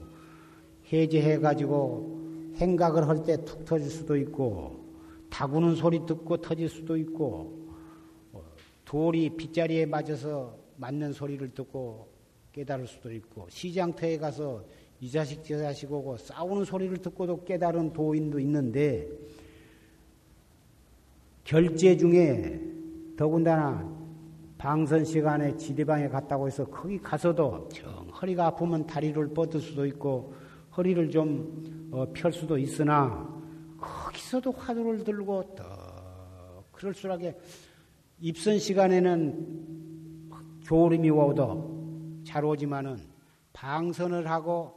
해제해 가지고 행각을 할 때 툭 터질 수도 있고, 다구는 소리 듣고 터질 수도 있고, 어, 돌이 빗자리에 맞아서 맞는 소리를 듣고 깨달을 수도 있고, 시장터에 가서 이 자식 저 자식 오고 싸우는 소리를 듣고도 깨달은 도인도 있는데 결제 중에 더군다나 방선 시간에 지대방에 갔다고 해서 거기 가서도 정 허리가 아프면 다리를 뻗을 수도 있고 허리를 좀펼 어, 수도 있으나 거기서도 화두를 들고 더 그럴수록에 입선 시간에는 조림이 오도 잘 오지만은 방선을 하고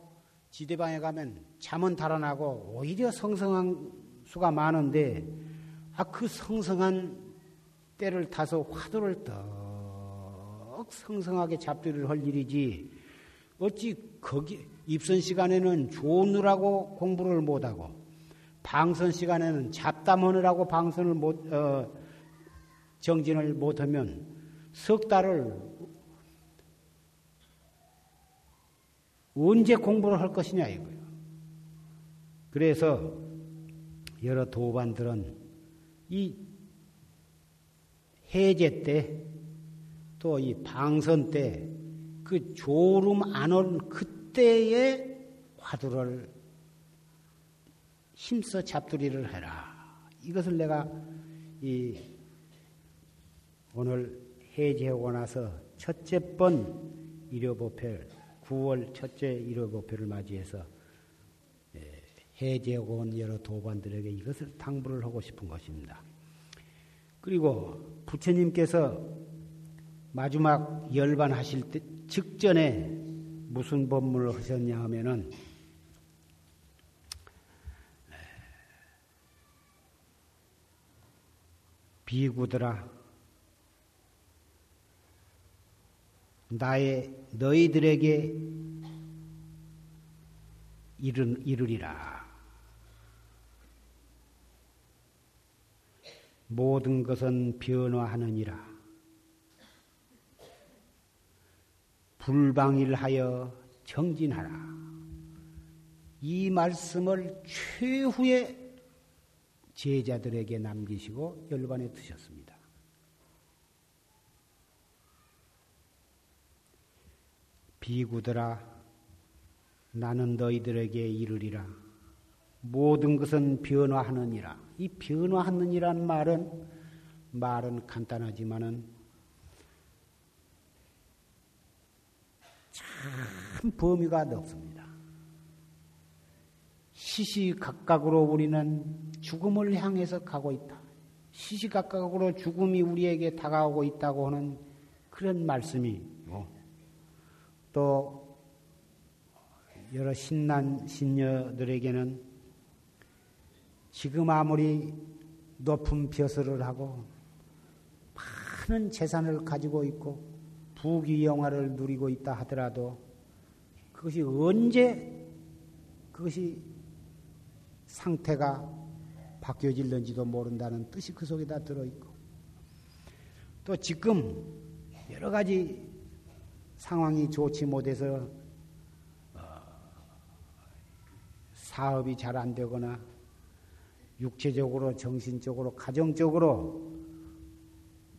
지대방에 가면 잠은 달아나고 오히려 성성한 수가 많은데 아 그 성성한 때를 타서 화두를 떡 성성하게 잡들을 할 일이지 어찌 거기 입선 시간에는 좋으라고 공부를 못하고 방선 시간에는 잡담하느라고 방선을 못 어, 정진을 못하면 석 달을 언제 공부를 할 것이냐 이거예요. 그래서 여러 도반들은 이 해제 때 또 이 방선 때 그 졸음 안온 그때에 화두를 힘써 잡두리를 해라. 이것을 내가 이 오늘 해제하고 나서 첫째 번 일요보패를 9월 첫째 일요법회를 맞이해서 예, 해제하고 온 여러 도반들에게 이것을 당부를 하고 싶은 것입니다. 그리고 부처님께서 마지막 열반하실 때 직전에 무슨 법문을 하셨냐 하면은 예, 비구들아 나의 너희들에게 이르, 이르리라. 모든 것은 변화하느니라. 불방일하여 정진하라. 이 말씀을 최후의 제자들에게 남기시고 열반에 드셨습니다. 비구들아, 나는 너희들에게 이르리라. 모든 것은 변화하느니라. 이 변화하느니란 말은 말은 간단하지만은 참 범위가 넓습니다. 시시각각으로 우리는 죽음을 향해서 가고 있다. 시시각각으로 죽음이 우리에게 다가오고 있다고 하는 그런 말씀이고 또 여러 신난 신녀들에게는 지금 아무리 높은 벼슬을 하고 많은 재산을 가지고 있고 부귀영화를 누리고 있다 하더라도 그것이 언제 그것이 상태가 바뀌어질는지도 모른다는 뜻이 그 속에 다 들어있고 또 지금 여러 가지 상황이 좋지 못해서 어, 사업이 잘 안 되거나 육체적으로 정신적으로 가정적으로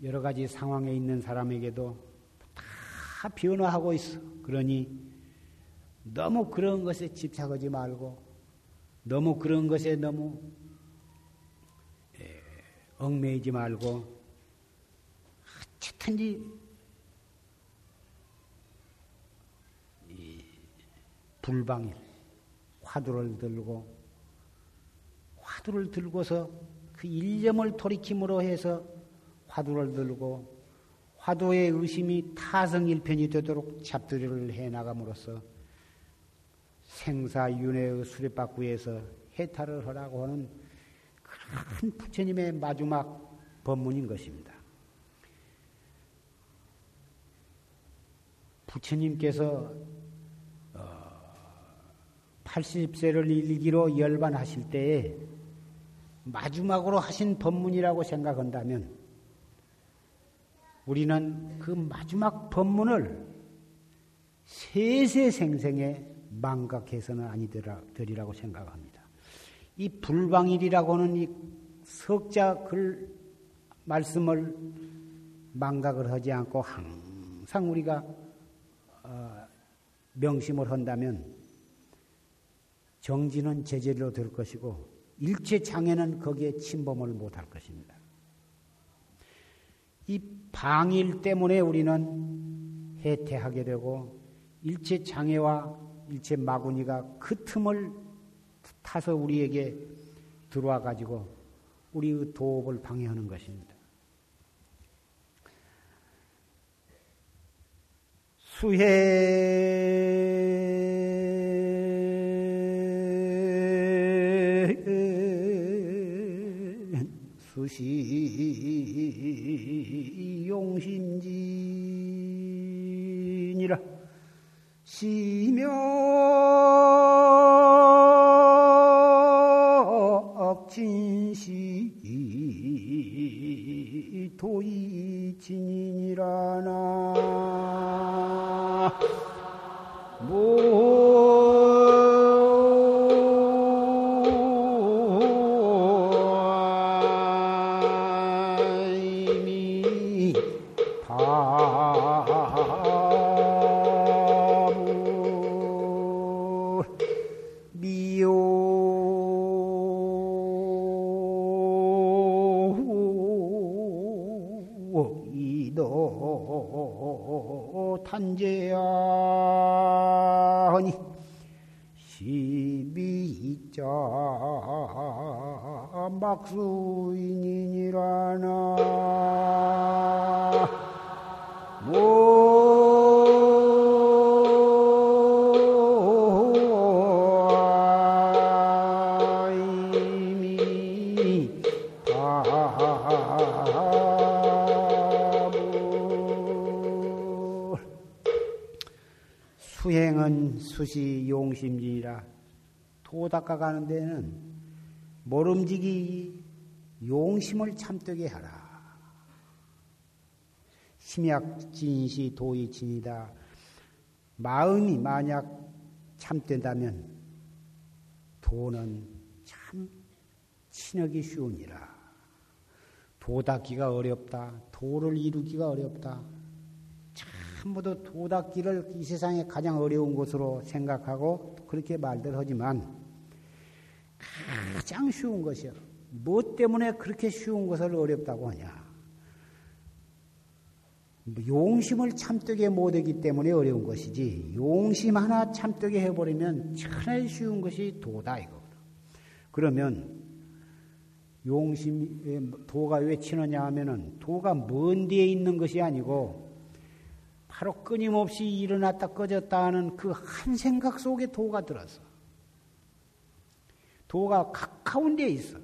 여러 가지 상황에 있는 사람에게도 다 변화하고 있어. 그러니 너무 그런 것에 집착하지 말고 너무 그런 것에 너무 예, 얽매이지 말고 어쨌든지 불방일 화두를 들고 화두를 들고서 그 일념을 돌이킴으로 해서 화두를 들고 화두의 의심이 타성일편이 되도록 잡두리를 해나감으로써 생사윤회의 수레바꾸에서 해탈을 하라고 하는 큰 부처님의 마지막 법문인 것입니다. 부처님께서 80세를 어, 일기로 열반하실 때에 마지막으로 하신 법문이라고 생각한다면 우리는 그 마지막 법문을 세세생생에 망각해서는 아니더리라고 생각합니다. 이 불방일이라고 는 이 석자 글 말씀을 망각을 하지 않고 항상 우리가 어, 명심을 한다면 정지는 제재로 될 것이고 일체 장애는 거기에 침범을 못할 것입니다. 이 방일 때문에 우리는 해태하게 되고 일체 장애와 일체 마구니가 그 틈을 타서 우리에게 들어와 가지고 우리의 도업을 방해하는 것입니다. 수해 수시 용심진이라 시명 진시 도이진이 미자 막수인이라나 수행은 수시 용심이라 도 닦아가는 데는 모름지기 용심을 참되게 하라. 심약 진시 도이진이다. 마음이 만약 참된다면 도는 참 친하기 쉬우니라. 도닦기가 어렵다. 도를 이루기가 어렵다. 전부도 도닦기를 이 세상에 가장 어려운 것으로 생각하고 그렇게 말들 하지만 가장 쉬운 것이요. 뭐 때문에 그렇게 쉬운 것을 어렵다고 하냐? 용심을 참되게 못하기 때문에 어려운 것이지 용심 하나 참되게 해버리면 천하에 쉬운 것이 도다 이거거든. 그러면 용심 도가 왜 치느냐 하면은 도가 먼 데에 있는 것이 아니고 바로 끊임없이 일어났다 꺼졌다 하는 그 한 생각 속에 도가 들어서 도가 가까운 데에 있어.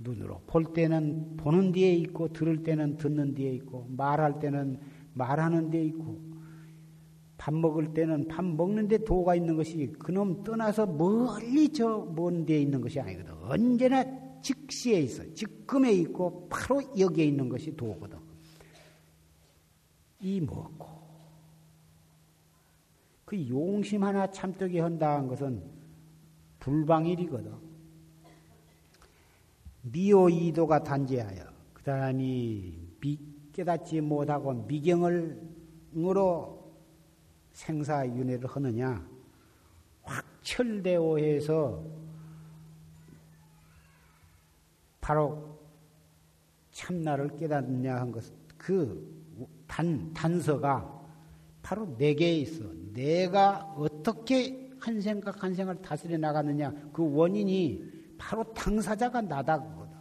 눈으로 볼 때는 보는 데에 있고 들을 때는 듣는 데에 있고 말할 때는 말하는 데에 있고 밥 먹을 때는 밥 먹는데 도가 있는 것이 그놈 떠나서 멀리 저 먼 데에 있는 것이 아니거든. 언제나 즉시에 있어. 지금에 있고 바로 여기에 있는 것이 도거든. 이 먹고 그 용심 하나 참되게 한다는 것은 불방일이거든. 미오이도가 단죄하여 그 사람이 미, 깨닫지 못하고 미경을으로 생사윤회를 하느냐 확철대오해서 바로 참나를 깨닫느냐 한 것, 그 단, 단서가 바로 내게 있어. 내가 어떻게 한 생각 한 생각을 다스려 나가느냐 그 원인이 바로 당사자가 나다 그거다.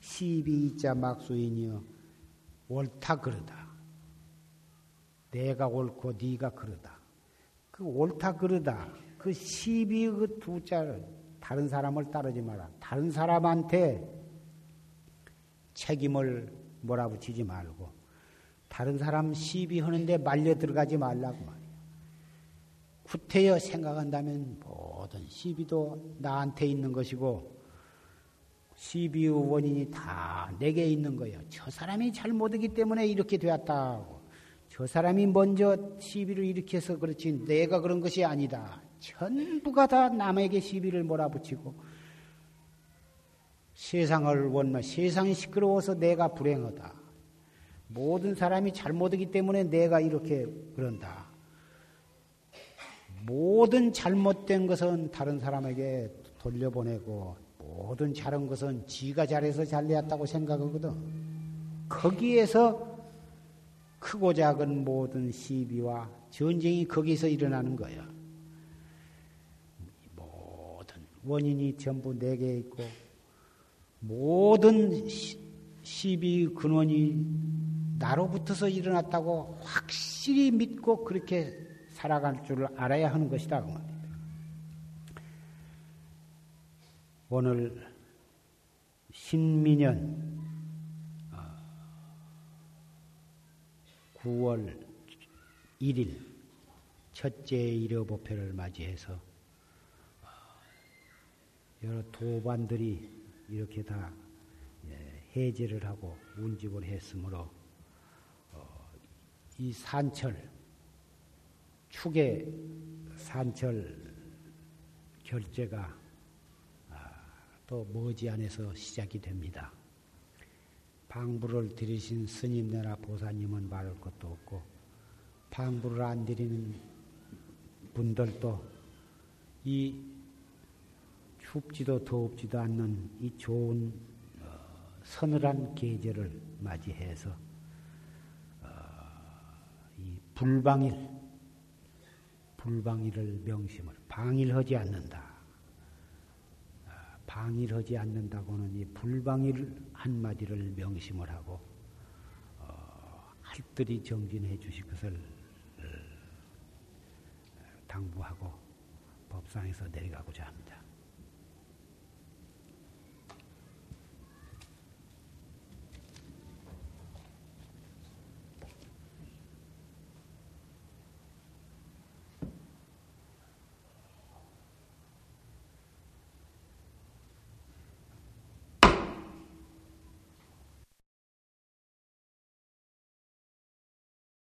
시비이자 막수인이여 옳다 그러다. 내가 옳고 네가 그러다. 그 옳다 그러다. 그 시비 그 두 자를 다른 사람을 따르지 마라. 다른 사람한테 책임을 몰아붙이지 말고 다른 사람 시비하는데 말려 들어가지 말라고 구태여 생각한다면 모든 시비도 나한테 있는 것이고 시비의 원인이 다 내게 있는 거예요. 저 사람이 잘못하기 때문에 이렇게 되었다. 저 사람이 먼저 시비를 일으켜서 그렇지 내가 그런 것이 아니다. 전부가 다 남에게 시비를 몰아붙이고 세상을 원마 세상이 시끄러워서 내가 불행하다. 모든 사람이 잘못하기 때문에 내가 이렇게 그런다. 모든 잘못된 것은 다른 사람에게 돌려보내고 모든 잘한 것은 지가 잘해서 잘되었다고 생각하거든. 거기에서 크고 작은 모든 시비와 전쟁이 거기서 일어나는 거야. 모든 원인이 전부 내게 있고 모든 시비 근원이 나로부터서 일어났다고 확실히 믿고 그렇게 살아갈 줄 알아야 하는 것이다. 그 오늘 신민년 9월 1일 첫째 일요보표를 맞이해서 어, 여러 도반들이 이렇게 다 예, 해제를 하고 운집을 했으므로 어, 이 산철 축의 산철 결제가 아, 또 머지않아서 시작이 됩니다. 방부를 들이신 스님네나 보사님은 말할 것도 없고 방부를 안 드리는 분들도 이 춥지도 더웁지도 않는 이 좋은 어, 서늘한 계절을 맞이해서 어, 이 불방일 불방일을 명심을 방일하지 않는다. 아, 방일하지 않는다고는 이 불방일 한마디를 명심을 하고 어, 할들이 정진해 주실 것을 어, 당부하고 법상에서 내려가고자 합니다.